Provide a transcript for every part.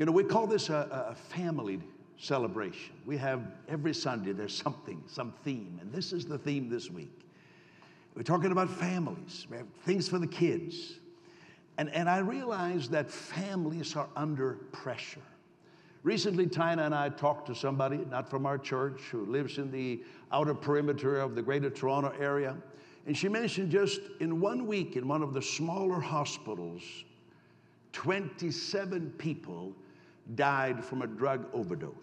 You know, we call this a, a family celebration. We have every Sunday, there's something, some theme, and this is the theme this week. We're talking about families, we have things for the kids. And, and I realize that families are under pressure. Recently, Tina and I talked to somebody, not from our church, who lives in the outer perimeter of the greater Toronto area. And she mentioned just in one week in one of the smaller hospitals, 27 people died from a drug overdose.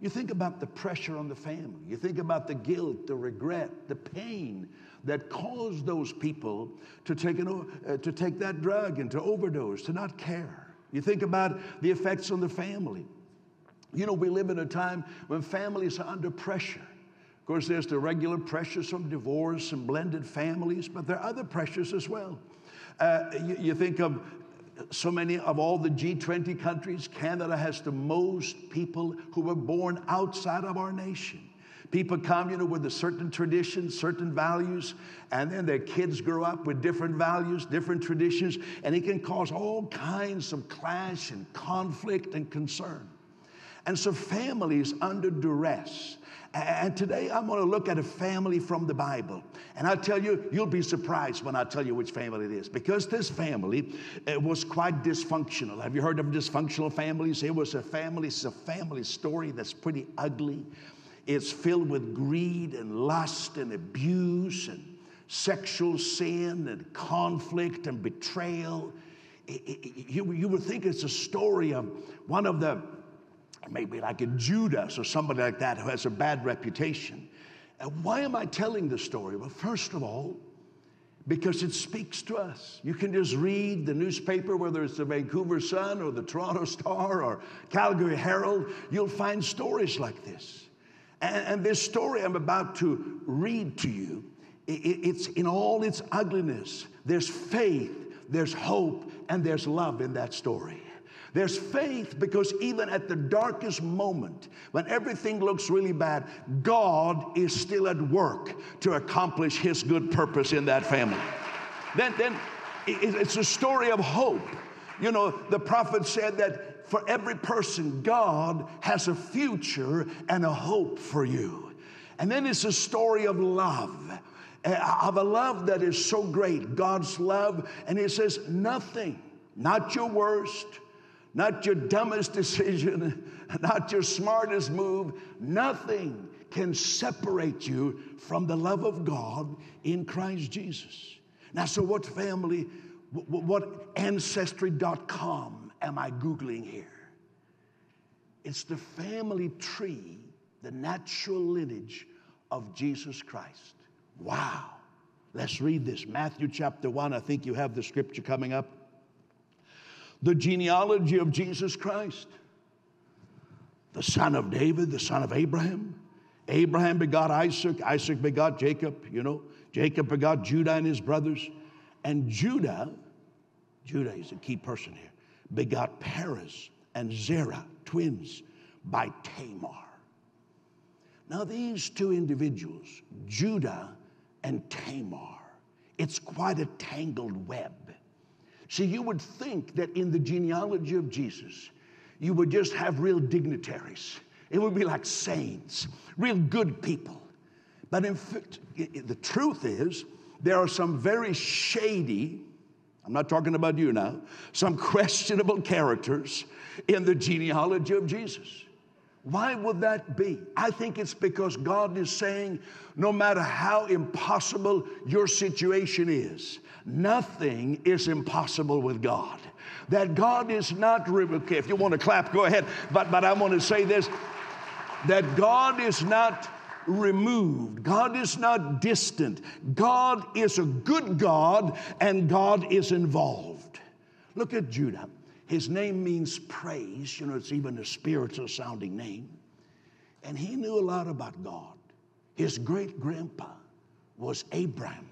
You think about the pressure on the family. You think about the guilt, the regret, the pain that caused those people to take, an, uh, to take that drug and to overdose, to not care. You think about the effects on the family. You know, we live in a time when families are under pressure. Of course, there's the regular pressures from divorce and blended families, but there are other pressures as well. Uh, you, you think of so many of all the G20 countries, Canada has the most people who were born outside of our nation. People come, you know, with a certain tradition, certain values, and then their kids grow up with different values, different traditions, and it can cause all kinds of clash and conflict and concern. And so families under duress and today I'm going to look at a family from the Bible. And I'll tell you, you'll be surprised when I tell you which family it is. Because this family it was quite dysfunctional. Have you heard of dysfunctional families? It was a family, it's a family story that's pretty ugly. It's filled with greed and lust and abuse and sexual sin and conflict and betrayal. It, it, you, you would think it's a story of one of the maybe like a Judas or somebody like that who has a bad reputation. And why am I telling this story? Well, first of all, because it speaks to us. You can just read the newspaper, whether it's the Vancouver Sun or the Toronto Star or Calgary Herald, you'll find stories like this. And, and this story I'm about to read to you, it, it's in all its ugliness. There's faith, there's hope, and there's love in that story. There's faith because even at the darkest moment, when everything looks really bad, God is still at work to accomplish His good purpose in that family. Then, then it's a story of hope. You know, the prophet said that for every person, God has a future and a hope for you. And then it's a story of love eh, of a love that is so great, God's love. And He says, nothing, not your worst, not your dumbest decision, not your smartest move. Nothing can separate you from the love of God in Christ Jesus. Now, so what family, what ancestry.com am I Googling here? It's the family tree, the natural lineage of Jesus Christ. Wow. Let's read this. Matthew chapter 1. I think you have the scripture coming up the genealogy of Jesus Christ. The son of David, the son of Abraham. Abraham begot Isaac, Isaac begot Jacob, you know. Jacob begot Judah and his brothers. And Judah, Judah is a key person here, begot Perez and Zerah, twins, by Tamar. Now, these two individuals, Judah and Tamar, it's quite a tangled web. See, you would think that in the genealogy of Jesus, you would just have real dignitaries. It would be like saints, real good people. But in fact, the truth is, there are some very shady, I'm not talking about you now, some questionable characters in the genealogy of Jesus. Why would that be? I think it's because God is saying no matter how impossible your situation is, nothing is impossible with God. That God is not, removed. okay, if you want to clap, go ahead. But, but I want to say this that God is not removed. God is not distant. God is a good God and God is involved. Look at Judah. His name means praise. You know, it's even a spiritual sounding name. And he knew a lot about God. His great grandpa was Abraham,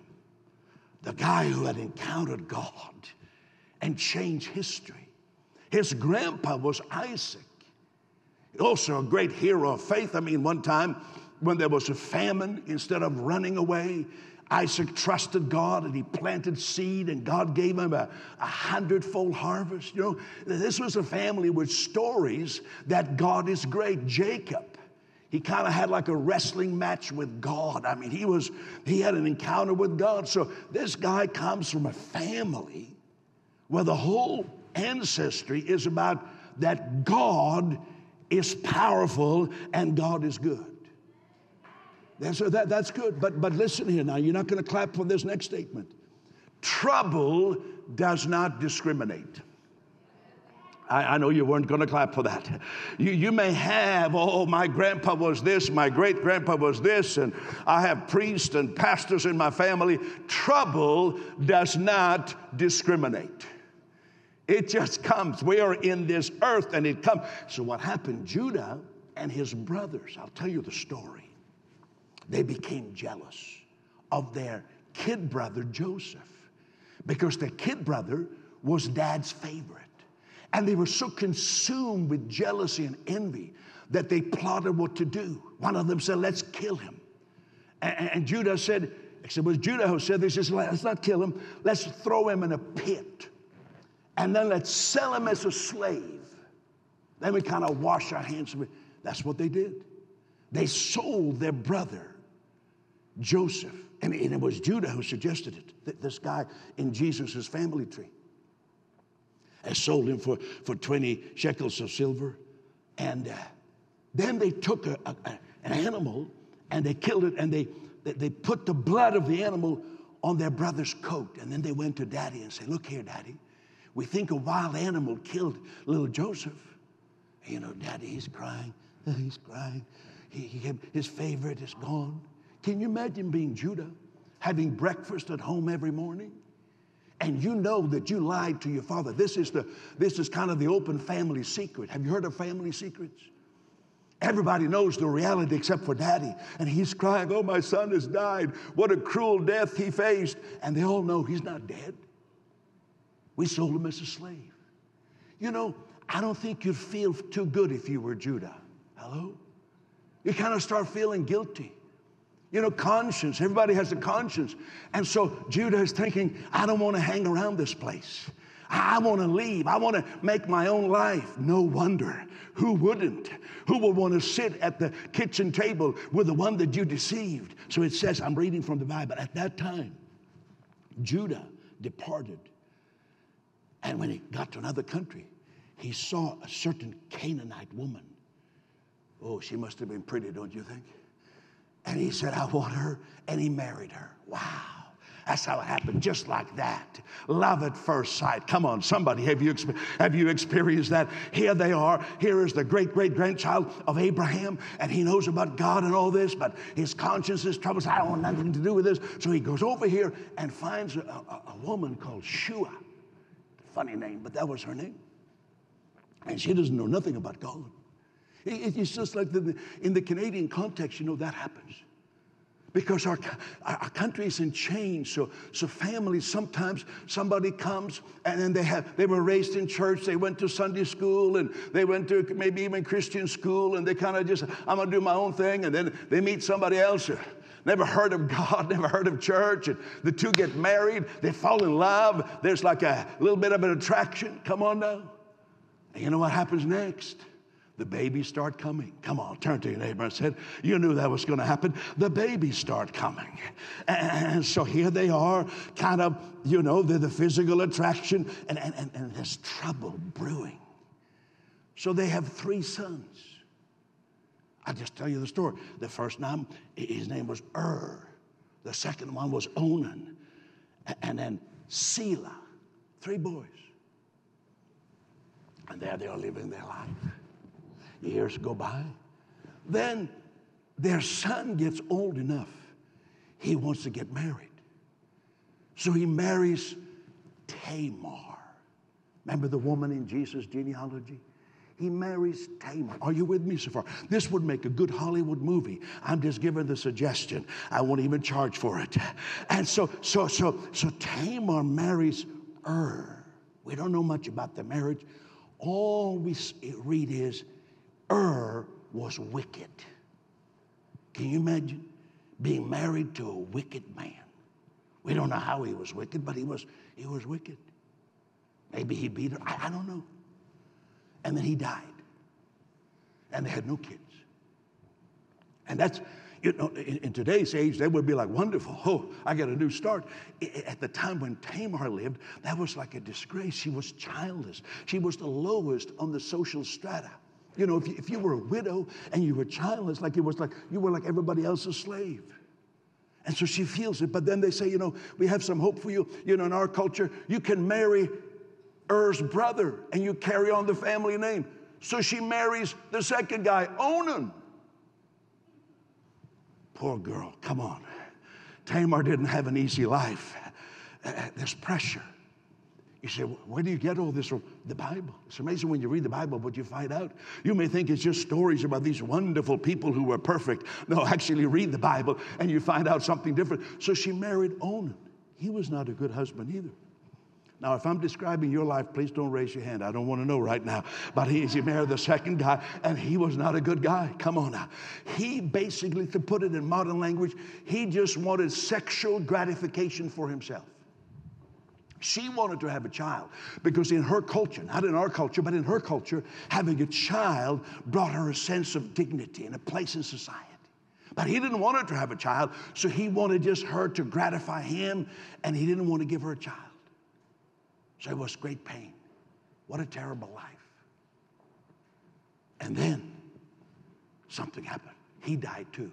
the guy who had encountered God and changed history. His grandpa was Isaac, also a great hero of faith. I mean, one time when there was a famine, instead of running away, Isaac trusted God and he planted seed, and God gave him a, a hundredfold harvest. You know, this was a family with stories that God is great. Jacob, he kind of had like a wrestling match with God. I mean, he was he had an encounter with God. So this guy comes from a family where the whole ancestry is about that God is powerful and God is good. That's, uh, that, that's good. But, but listen here now, you're not going to clap for this next statement. Trouble does not discriminate. I, I know you weren't going to clap for that. You, you may have, oh, my grandpa was this, my great grandpa was this, and I have priests and pastors in my family. Trouble does not discriminate. It just comes. We are in this earth and it comes. So, what happened? Judah and his brothers, I'll tell you the story. They became jealous of their kid brother Joseph because their kid brother was dad's favorite. And they were so consumed with jealousy and envy that they plotted what to do. One of them said, Let's kill him. And, and Judah said, it was Judah who said this, let's not kill him, let's throw him in a pit. And then let's sell him as a slave. Then we kind of wash our hands of it. That's what they did. They sold their brother, Joseph. And, it was Judah who suggested it, this guy in Jesus' family tree and sold him for, for 20 shekels of silver. And uh, then they took a, a, an animal and they killed it and they, they put the blood of the animal on their brother's coat. And then they went to daddy and said, Look here, daddy, we think a wild animal killed little Joseph. You know, daddy, he's crying. He's crying. He, he, his favorite is gone. Can you imagine being Judah, having breakfast at home every morning? and you know that you lied to your father. This is, the, this is kind of the open family secret. Have you heard of family secrets? Everybody knows the reality except for daddy. And he's crying, Oh, my son has died. What a cruel death he faced. And they all know he's not dead. We sold him as a slave. You know, I don't think you'd feel too good if you were Judah. Hello? You kind of start feeling guilty. You know, conscience. Everybody has a conscience. And so Judah is thinking, I don't want to hang around this place. I want to leave. I want to make my own life. No wonder. Who wouldn't? Who would want to sit at the kitchen table with the one that you deceived? So it says, I'm reading from the Bible. At that time, Judah departed. And when he got to another country, he saw a certain Canaanite woman. Oh, she must have been pretty, don't you think? And he said, I want her. And he married her. Wow. That's how it happened, just like that. Love at first sight. Come on, somebody, have you, have you experienced that? Here they are. Here is the great great grandchild of Abraham, and he knows about God and all this, but his conscience is troubled. I don't want nothing to do with this. So he goes over here and finds a, a, a woman called Shua. Funny name, but that was her name. And she doesn't know nothing about God. It's just like the, in the Canadian context, you know, that happens. Because our, our country is in change. So, so families, sometimes somebody comes and then they, have, they were raised in church, they went to Sunday school, and they went to maybe even Christian school, and they kind of just, I'm going to do my own thing. And then they meet somebody else never heard of God, never heard of church, and the two get married, they fall in love. There's like a little bit of an attraction. Come on now. And you know what happens next? The babies start coming. Come on, turn to your neighbor and said, You knew that was going to happen. The babies start coming. And so here they are, kind of, you know, they're the physical attraction, and, and, and, and there's trouble brewing. So they have three sons. I'll just tell you the story. The first name, his name was Ur. The second one was Onan. And then Selah. Three boys. And there they are living their life. Years go by. Then their son gets old enough, he wants to get married. So he marries Tamar. Remember the woman in Jesus' genealogy? He marries Tamar. Are you with me so far? This would make a good Hollywood movie. I'm just giving the suggestion. I won't even charge for it. And so, so, so, so Tamar marries Ur. We don't know much about the marriage. All we read is Ur was wicked. Can you imagine being married to a wicked man? We don't know how he was wicked, but he was, he was wicked. Maybe he beat her. I, I don't know. And then he died. And they had no kids. And that's, you know, in, in, today's age, they would be like, wonderful. Oh, I got a new start. At the time when Tamar lived, that was like a disgrace. She was childless, she was the lowest on the social strata. You know, if you, if you were a widow and you were childless, like it was like you were like everybody else's slave. And so she feels it. But then they say, you know, we have some hope for you. You know, in our culture, you can marry Er's brother and you carry on the family name. So she marries the second guy, Onan. Poor girl, come on. Tamar didn't have an easy life. Uh, uh there's pressure. You say, where do you get all this from? The Bible. It's amazing when you read the Bible what you find out. You may think it's just stories about these wonderful people who were perfect. No, actually read the Bible and you find out something different. So she married Onan. He was not a good husband either. Now, if I'm describing your life, please don't raise your hand. I don't want to know right now. But he, he married the second guy, and he was not a good guy. Come on now. He basically, to put it in modern language, he just wanted sexual gratification for himself. She wanted to have a child because, in her culture, not in our culture, but in her culture, having a child brought her a sense of dignity and a place in society. But he didn't want her to have a child, so he wanted just her to gratify him, and he didn't want to give her a child. So it was great pain. What a terrible life. And then something happened. He died too.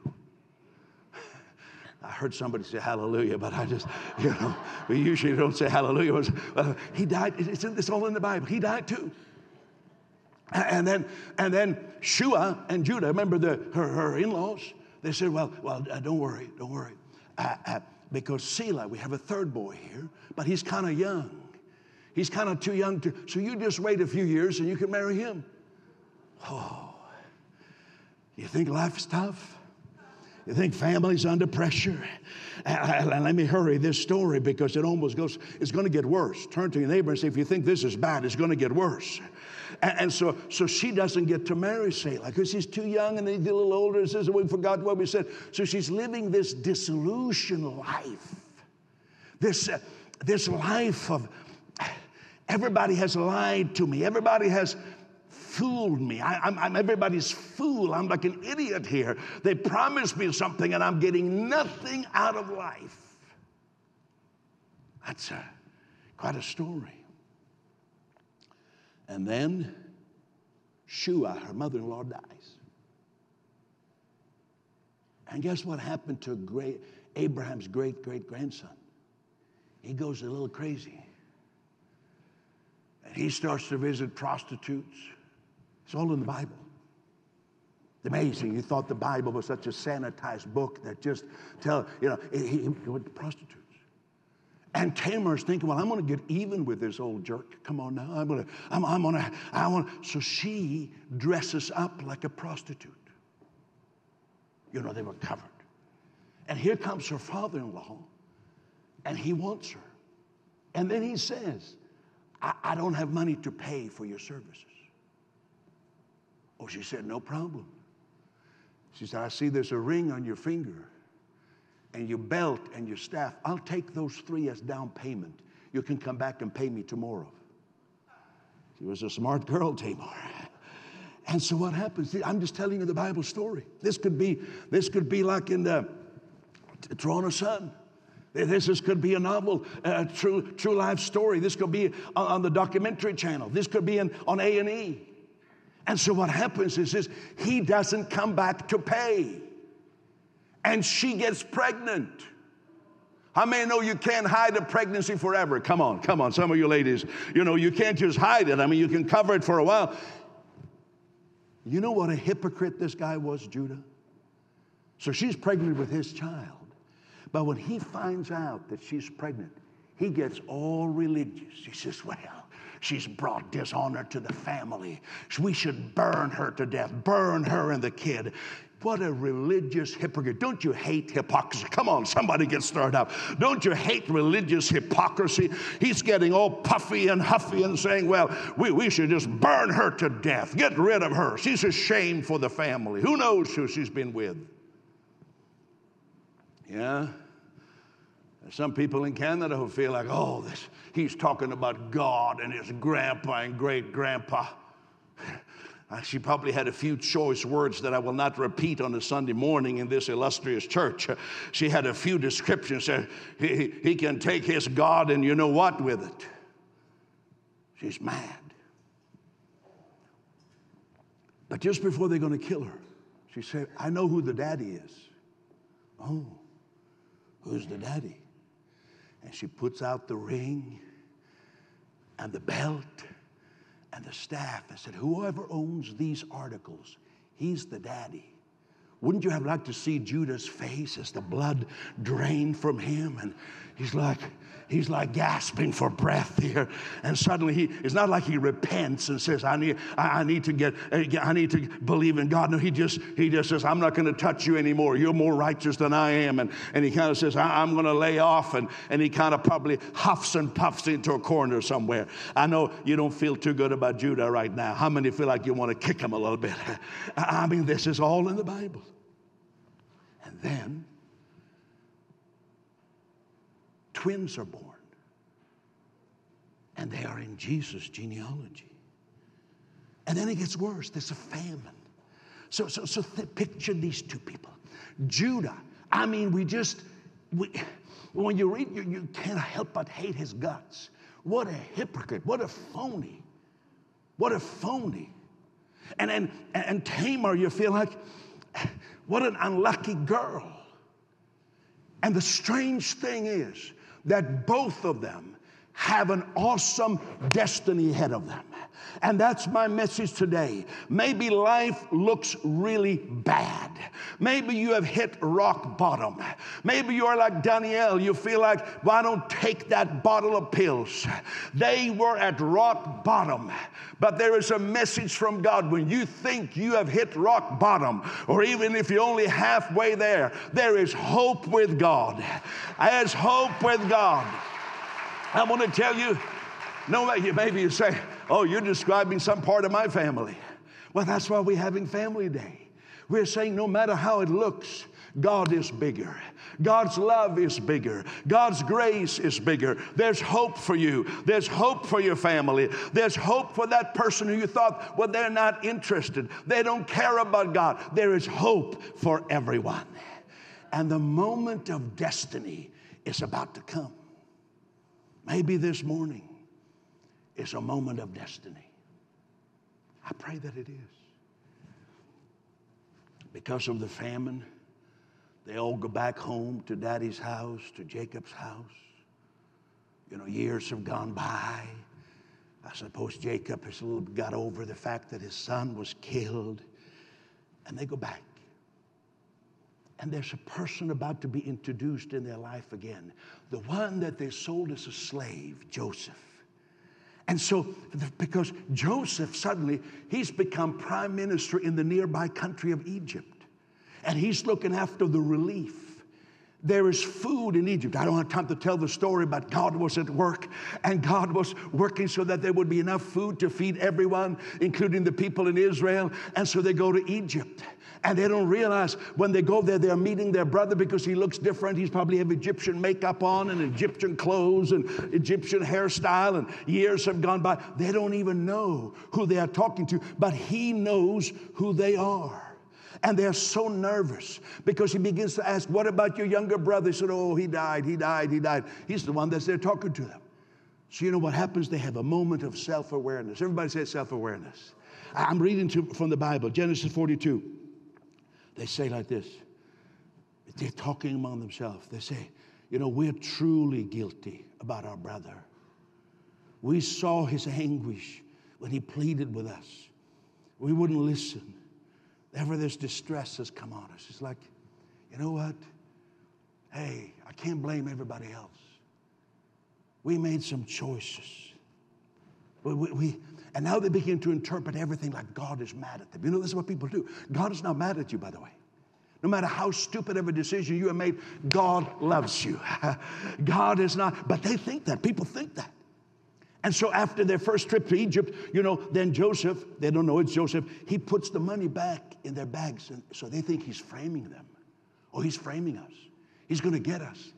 I heard somebody say hallelujah, but I just, you know, we usually don't say hallelujah. He died, it's, it's all in the Bible. He died too. And then, and then Shua and Judah, remember the, her, her in-laws? They said, well, well, uh, don't worry, don't worry. Uh, uh because Selah, we have a third boy here, but he's kind of young. He's kind of too young to, so you just wait a few years and you can marry him. Oh, you think life is tough? You think family's under pressure? And let me hurry this story because it almost goes, it's going to get worse. Turn to your neighbor and say, if you think this is bad, it's going to get worse. And, so, so she doesn't get to marry Selah because she's too young and get a little older and says, we forgot what we said. So she's living this disillusioned life. This, uh, this life of everybody has lied to me. Everybody has fooled me. I, am everybody's fool. I'm like an idiot here. They promised me something and I'm getting nothing out of life. That's a, quite a story. And then Shua, her mother in law, dies. And guess what happened to great, Abraham's great great grandson? He goes a little crazy. And he starts to visit prostitutes it's all in the Bible. Amazing. You thought the Bible was such a sanitized book that just tell, you know, he, he went to prostitutes. And Tamar's thinking, well, I'm going to get even with this old jerk. Come on now. I'm going to, I'm, I'm going to, I want So she dresses up like a prostitute. You know, they were covered. And here comes her father in law, and he wants her. And then he says, I, I don't have money to pay for your services. Oh, she said, No problem. She said, I see there's a ring on your finger and your belt and your staff. I'll take those three as down payment. You can come back and pay me tomorrow. She was a smart girl, Tamar. And so what happens? I'm just telling you the Bible story. This could be, this could be like in the Toronto Sun. This is, could be a novel, a true, true life story. This could be on, the documentary channel. This could be in, on A&E. And so what happens is this he doesn't come back to pay. And she gets pregnant. How many know you can't hide a pregnancy forever? Come on, come on, some of you ladies. You know, you can't just hide it. I mean, you can cover it for a while. You know what a hypocrite this guy was, Judah? So she's pregnant with his child. But when he finds out that she's pregnant, he gets all religious. He says, Well, She's brought dishonor to the family. We should burn her to death, burn her and the kid. What a religious hypocrite. Don't you hate hypocrisy? Come on, somebody get stirred up. Don't you hate religious hypocrisy? He's getting all puffy and huffy and saying, well, we, we should just burn her to death. Get rid of her. She's a shame for the family. Who knows who she's been with? Yeah? Some people in Canada who feel like, oh, this, he's talking about God and his grandpa and great grandpa. Uh, she probably had a few choice words that I will not repeat on a Sunday morning in this illustrious church. She had a few descriptions. He, he can take his God and you know what with it. She's mad. But just before they're going to kill her, she said, I know who the daddy is. Oh, who's the daddy? And she puts out the ring and the belt and the staff and said, Whoever owns these articles, he's the daddy. Wouldn't you have liked to see Judah's face as the blood drained from him? And he's like, he's like gasping for breath here. And suddenly he, it's not like he repents and says, I need, I, I need to get, uh, I need to believe in God. No, he just, he just says, I'm not going to touch you anymore. You're more righteous than I am. And, and he kind of says, I, am going to lay off. And, and he kind of probably huffs and puffs into a corner somewhere. I know you don't feel too good about Judah right now. How many feel like you want to kick him a little bit? I mean, this is all in the Bible. And then twins are born. And they are in Jesus' genealogy. And then it gets worse. There's a famine. So, so, so th- picture these two people. Judah, I mean, we just, we, when you read, you, you can't help but hate his guts. What a hypocrite. What a phony. What a phony. And, and, and Tamar, you feel like, what an unlucky girl. And the strange thing is, that both of them have an awesome destiny ahead of them. And that's my message today. Maybe life looks really bad. Maybe you have hit rock bottom. Maybe you are like Danielle. You feel like, why don't take that bottle of pills? They were at rock bottom. But there is a message from God when you think you have hit rock bottom, or even if you're only halfway there, there is hope with God. There's hope with God. I want to tell you, no, maybe you say, oh, you're describing some part of my family. Well, that's why we're having Family Day. We're saying no matter how it looks, God is bigger. God's love is bigger. God's grace is bigger. There's hope for you. There's hope for your family. There's hope for that person who you thought, well, they're not interested. They don't care about God. There is hope for everyone. And the moment of destiny is about to come. Maybe this morning is a moment of destiny. I pray that it is. Because of the famine, they all go back home to daddy's house, to Jacob's house. You know, years have gone by. I suppose Jacob has a little got over the fact that his son was killed. And they go back. And there's a person about to be introduced in their life again. The one that they sold as a slave, Joseph. And so, because Joseph suddenly, he's become prime minister in the nearby country of Egypt. And he's looking after the relief. There is food in Egypt. I don't have time to tell the story, but God was at work and God was working so that there would be enough food to feed everyone, including the people in Israel. And so they go to Egypt. And they don't realize when they go there, they're meeting their brother because he looks different. He's probably have Egyptian makeup on and Egyptian clothes and Egyptian hairstyle, and years have gone by. They don't even know who they are talking to, but he knows who they are. And they're so nervous because he begins to ask, What about your younger brother? He said, Oh, he died, he died, he died. He's the one that's there talking to them. So, you know what happens? They have a moment of self awareness. Everybody says self awareness. I'm reading to, from the Bible, Genesis 42. They say like this they're talking among themselves. They say, You know, we're truly guilty about our brother. We saw his anguish when he pleaded with us. We wouldn't listen. Ever this distress has come on us. It's like, you know what? Hey, I can't blame everybody else. We made some choices. We, we, we, and now they begin to interpret everything like God is mad at them. You know, this is what people do. God is not mad at you, by the way. No matter how stupid of a decision you have made, God loves you. God is not, but they think that. People think that. And so after their first trip to Egypt, you know, then Joseph, they don't know it's Joseph, he puts the money back in their bags. And so they think he's framing them. Oh, he's framing us. He's going to get us.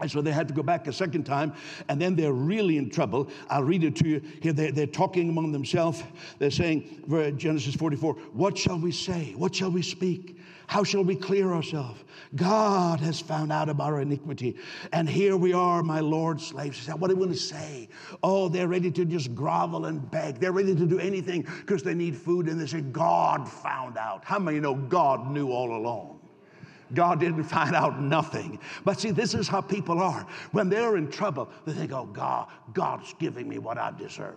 And so they had to go back a second time, and then they're really in trouble. I'll read it to you. Here they're, they're talking among themselves. They're saying, Genesis 44, What shall we say? What shall we speak? How shall we clear ourselves? God has found out about our iniquity. And here we are, my Lord, slaves. What are we going to say? Oh, they're ready to just grovel and beg. They're ready to do anything because they need food. And they say, God found out. How many know God knew all along? God didn't find out nothing. But see, this is how people are. When they're in trouble, they think, oh, God, God's giving me what I deserve.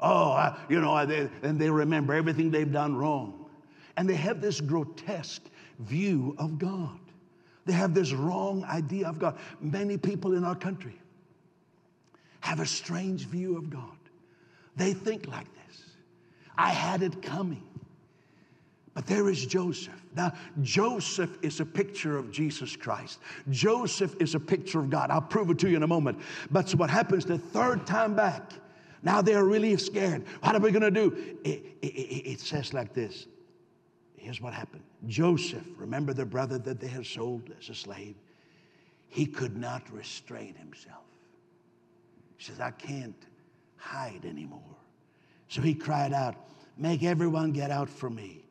Oh, I, you know, they, and they remember everything they've done wrong. And they have this grotesque view of God. They have this wrong idea of God. Many people in our country have a strange view of God. They think like this I had it coming. But there is Joseph. Now, Joseph is a picture of Jesus Christ. Joseph is a picture of God. I'll prove it to you in a moment. But so what happens the third time back, now they're really scared. What are we going to do? It, it, it, says like this. Here's what happened Joseph, remember the brother that they had sold as a slave? He could not restrain himself. He says, I can't hide anymore. So he cried out, Make everyone get out from me.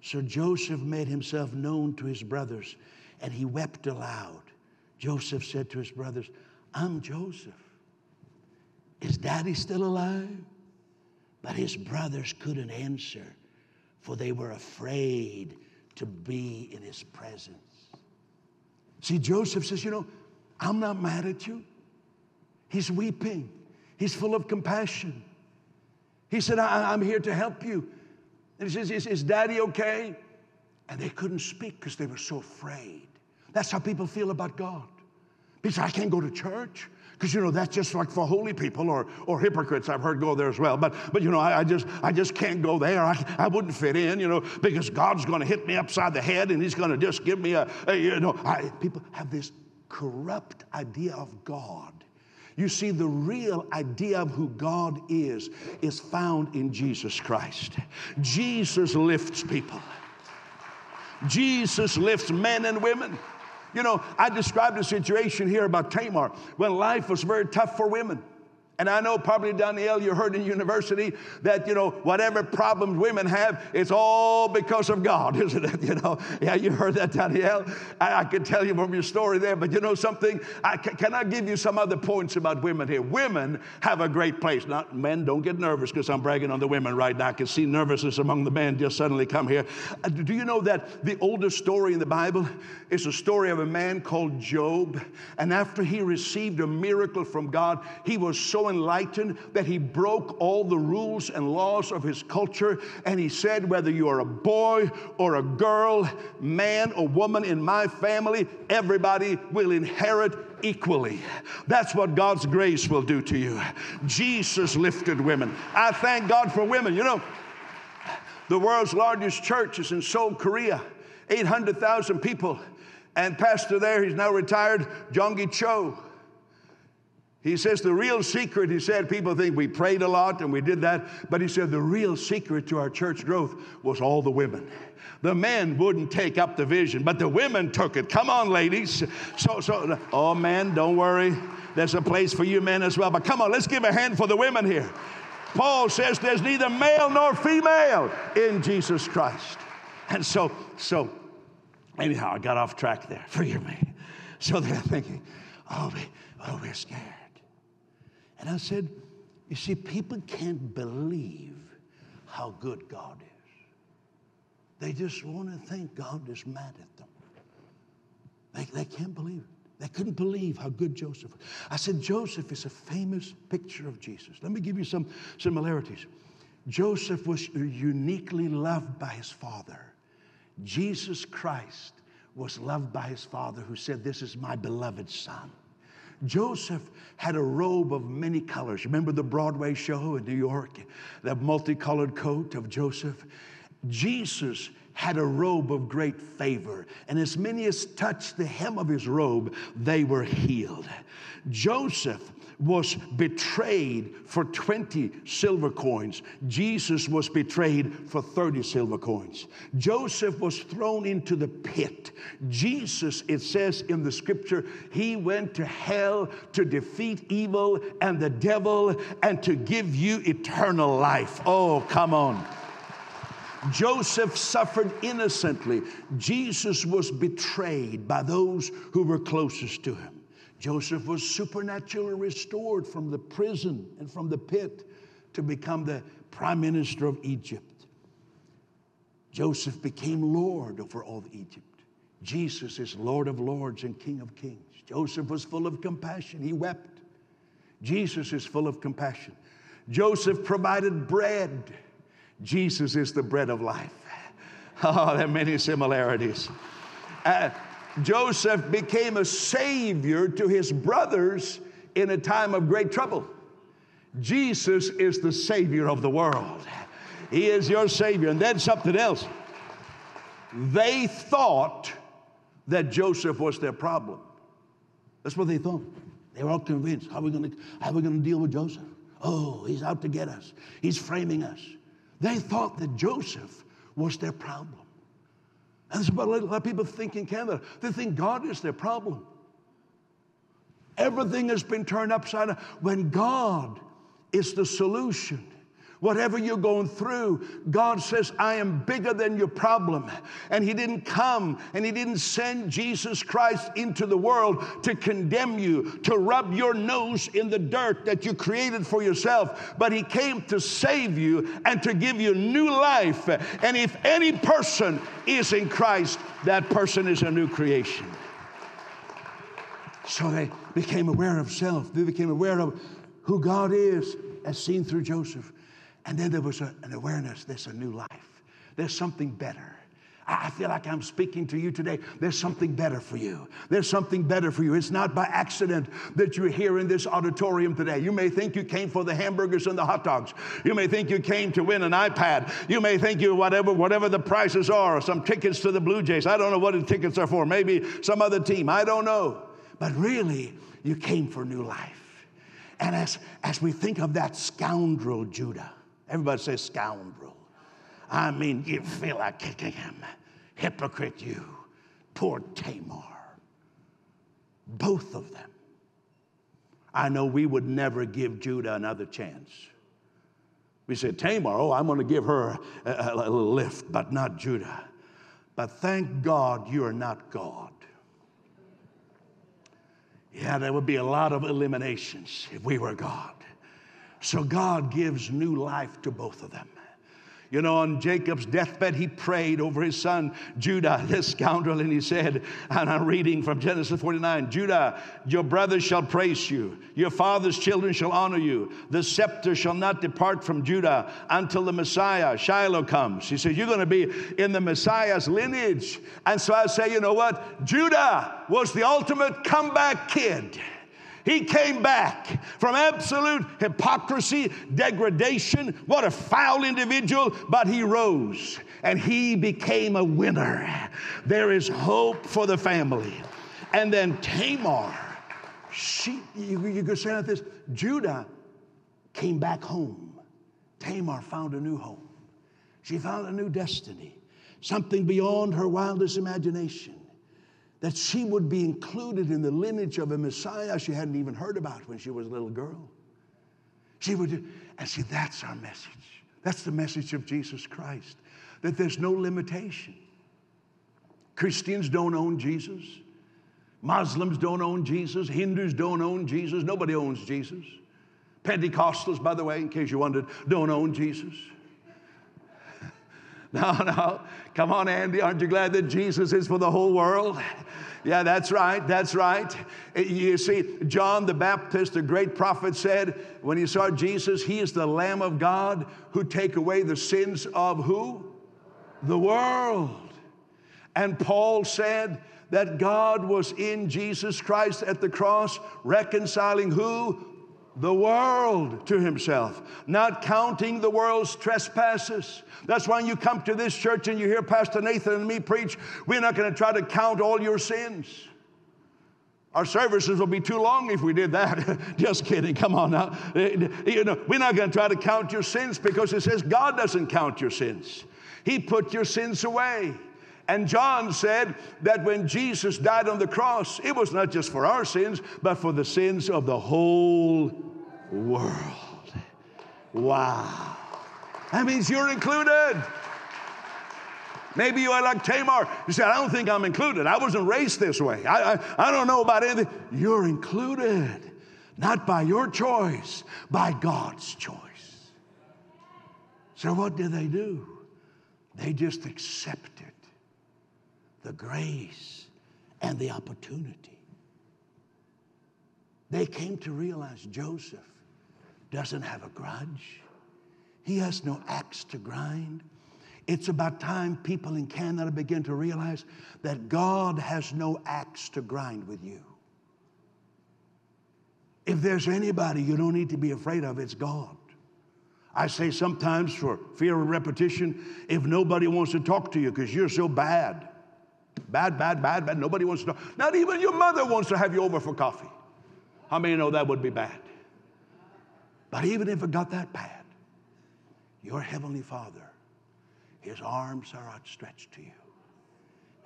So Joseph made himself known to his brothers, and he wept aloud. Joseph said to his brothers, I'm Joseph. Is daddy still alive? But his brothers couldn't answer, for they were afraid to be in his presence. See, Joseph says, You know, I'm not mad at you. He's weeping, he's full of compassion. He said, I- am here to help you. And he says, is, is daddy okay? And they couldn't speak because they were so afraid. That's how people feel about God. People say, I can't go to church. Because you know that's just like for holy people or, or hypocrites. I've heard go there as well. But but you know I, I just I just can't go there. I, I wouldn't fit in. You know because God's going to hit me upside the head and He's going to just give me a, a you know. I, people have this corrupt idea of God you see, the real idea of who God is is found in Jesus Christ. Jesus lifts people, Jesus lifts men and women. You know, I described a situation here about Tamar when life was very tough for women. And I know probably, Danielle, you heard in university that, you know, whatever problems women have, it's all because of God, isn't it? You know, yeah, you heard that, Danielle. I, I can tell you from your story there, but you know something? I, can I give you some other points about women here? Women have a great place. Not men, don't get nervous because I'm bragging on the women right now. I can see nervousness among the men just suddenly come here. Uh, do you know that the oldest story in the Bible is a story of a man called Job? And after he received a miracle from God, he was so enlightened that he broke all the rules and laws of his culture. And he said, Whether you are a boy or a girl, man or woman in my family, everybody will inherit equally. That's what God's grace will do to you. Jesus lifted women. I thank God for women. You know, the world's largest church is in Seoul, Korea, 800,000 people. And pastor there, he's now retired, Yonggi Cho. He says the real secret, he said, people think we prayed a lot and we did that, but he said the real secret to our church growth was all the women. The men wouldn't take up the vision, but the women took it. Come on, ladies. So, so, oh, man, don't worry. There's a place for you men as well. But come on, let's give a hand for the women here. Paul says there's neither male nor female in Jesus Christ. And so, so, anyhow, I got off track there. Forgive me. So they're thinking, oh, we, oh, we're scared. And I said, You see, people can't believe how good God is. They just want to think God is mad at them. They, they can't believe it. They couldn't believe how good Joseph was. I said, Joseph is a famous picture of Jesus. Let me give you some similarities. Joseph was uniquely loved by his father. Jesus Christ was loved by his father, who said, This is my beloved son. Joseph had a robe of many colors. Remember the Broadway show in New York? The multicolored coat of Joseph? Jesus had a robe of great favor, and as many as touched the hem of his robe, they were healed. Joseph was betrayed for 20 silver coins. Jesus was betrayed for 30 silver coins. Joseph was thrown into the pit. Jesus, it says in the scripture, he went to hell to defeat evil and the devil and to give you eternal life. Oh, come on. Joseph suffered innocently. Jesus was betrayed by those who were closest to him. Joseph was supernaturally restored from the prison and from the pit to become the prime minister of Egypt. Joseph became Lord over all Egypt. Jesus is Lord of lords and King of kings. Joseph was full of compassion, he wept. Jesus is full of compassion. Joseph provided bread. Jesus is the bread of life. Oh, there are many similarities. Uh, Joseph became a savior to his brothers in a time of great trouble. Jesus is the savior of the world. He is your savior. And then something else. They thought that Joseph was their problem. That's what they thought. They were all convinced. How are we to deal with Joseph? Oh, he's out to get us. He's framing us. They thought that Joseph was their problem. And there's about a lot of people think in Canada, they think God is their problem. Everything has been turned upside down when God is the solution. Whatever you're going through, God says, I am bigger than your problem. And He didn't come and He didn't send Jesus Christ into the world to condemn you, to rub your nose in the dirt that you created for yourself, but He came to save you and to give you new life. And if any person is in Christ, that person is a new creation. So they became aware of self, they became aware of who God is as seen through Joseph. And then there was a, an awareness there's a new life, there's something better. I feel like I'm speaking to you today. There's something better for you. There's something better for you. It's not by accident that you're here in this auditorium today. You may think you came for the hamburgers and the hot dogs. You may think you came to win an iPad. You may think you whatever whatever the prices are, or some tickets to the Blue Jays. I don't know what the tickets are for. Maybe some other team. I don't know. But really, you came for new life. And as as we think of that scoundrel Judah, Everybody say scoundrel. I mean, you feel like kicking him. Hypocrite, you. Poor Tamar. Both of them. I know we would never give Judah another chance. We said, Tamar, oh, I'm going to give her a, a, a lift, but not Judah. But thank God you're not God. Yeah, there would be a lot of eliminations if we were God. So God gives new life to both of them. You know, on Jacob's deathbed, he prayed over his son Judah, this scoundrel, and he said, and I'm reading from Genesis 49 Judah, your brothers shall praise you, your father's children shall honor you. The scepter shall not depart from Judah until the Messiah, Shiloh, comes. He said, You're going to be in the Messiah's lineage. And so I say, You know what? Judah was the ultimate comeback kid. He came back from absolute hypocrisy, degradation. What a foul individual, but he rose and he became a winner. There is hope for the family. And then Tamar, she, you, you could say like this Judah came back home. Tamar found a new home. She found a new destiny, something beyond her wildest imagination that she would be included in the lineage of a Messiah she hadn't even heard about when she was a little girl. She would, and see, that's our message. That's the message of Jesus Christ, that there's no limitation. Christians don't own Jesus. Muslims don't own Jesus. Hindus don't own Jesus. Nobody owns Jesus. Pentecostals, by the way, in case you wondered, don't own Jesus. No, no. Come on, Andy. Aren't you glad that Jesus is for the whole world? Yeah, that's right. That's right. You see, John the Baptist, the great prophet, said when he saw Jesus, He is the Lamb of God who take away the sins of who? The world. And Paul said that God was in Jesus Christ at the cross, reconciling who? The world to himself, not counting the world's trespasses. That's why you come to this church and you hear Pastor Nathan and me preach, we're not going to try to count all your sins. Our services will be too long if we did that. Just kidding. Come on now. Eh, you know, we're not going to try to count your sins because it says God doesn't count your sins. He put your sins away. And John said that when Jesus died on the cross, it was not just for our sins, but for the sins of the whole world. Wow. That means you're included. Maybe you are like Tamar. You said, I don't think I'm included. I wasn't raised this way. I, I, I don't know about anything. You're included, not by your choice, by God's choice. So, what did they do? They just accepted the grace and the opportunity. They came to realize Joseph doesn't have a grudge, he has no axe to grind. It's about time people in Canada begin to realize that God has no axe to grind with you. If there's anybody you don't need to be afraid of, it's God. I say sometimes for fear of repetition, if nobody wants to talk to you because you're so bad, bad, bad, bad, bad, nobody wants to talk. Not even your mother wants to have you over for coffee. How many know that would be bad? But even if it got that bad, your Heavenly Father his arms are outstretched to you.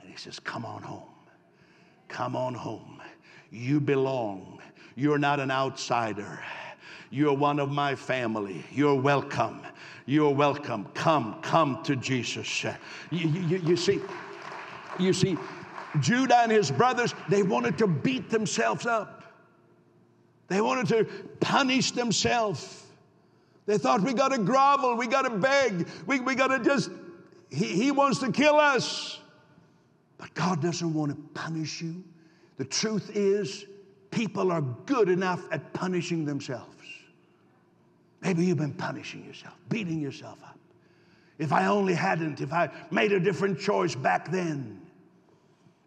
And he says, Come on home. Come on home. You belong. You're not an outsider. You're one of my family. You're welcome. You're welcome. Come, come to Jesus. You, you, you see, you see, Judah and his brothers, they wanted to beat themselves up. They wanted to punish themselves. They thought we got to grovel, we got to beg, we, we got to just he, he wants to kill us. But God doesn't want to punish you. The truth is, people are good enough at punishing themselves. Maybe you've been punishing yourself, beating yourself up. If I only hadn't, if I made a different choice back then.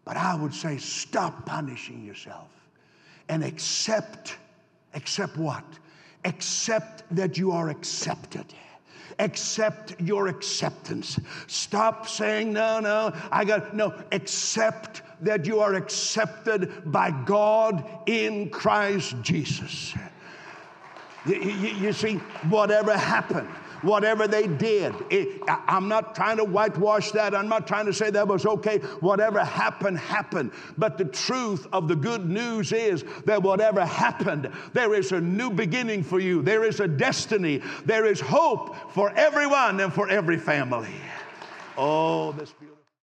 But I would say, stop punishing yourself and accept, accept what? Accept that you are accepted accept your acceptance. Stop saying, no, no, I got, no, accept that you are accepted by God in Christ Jesus. You, you, you see, whatever happened, whatever they did. It, I'm not trying to whitewash that. I'm not trying to say that was okay. Whatever happened, happened. But the truth of the good news is that whatever happened, there is a new beginning for you. There is a destiny. There is hope for everyone and for every family. Oh, this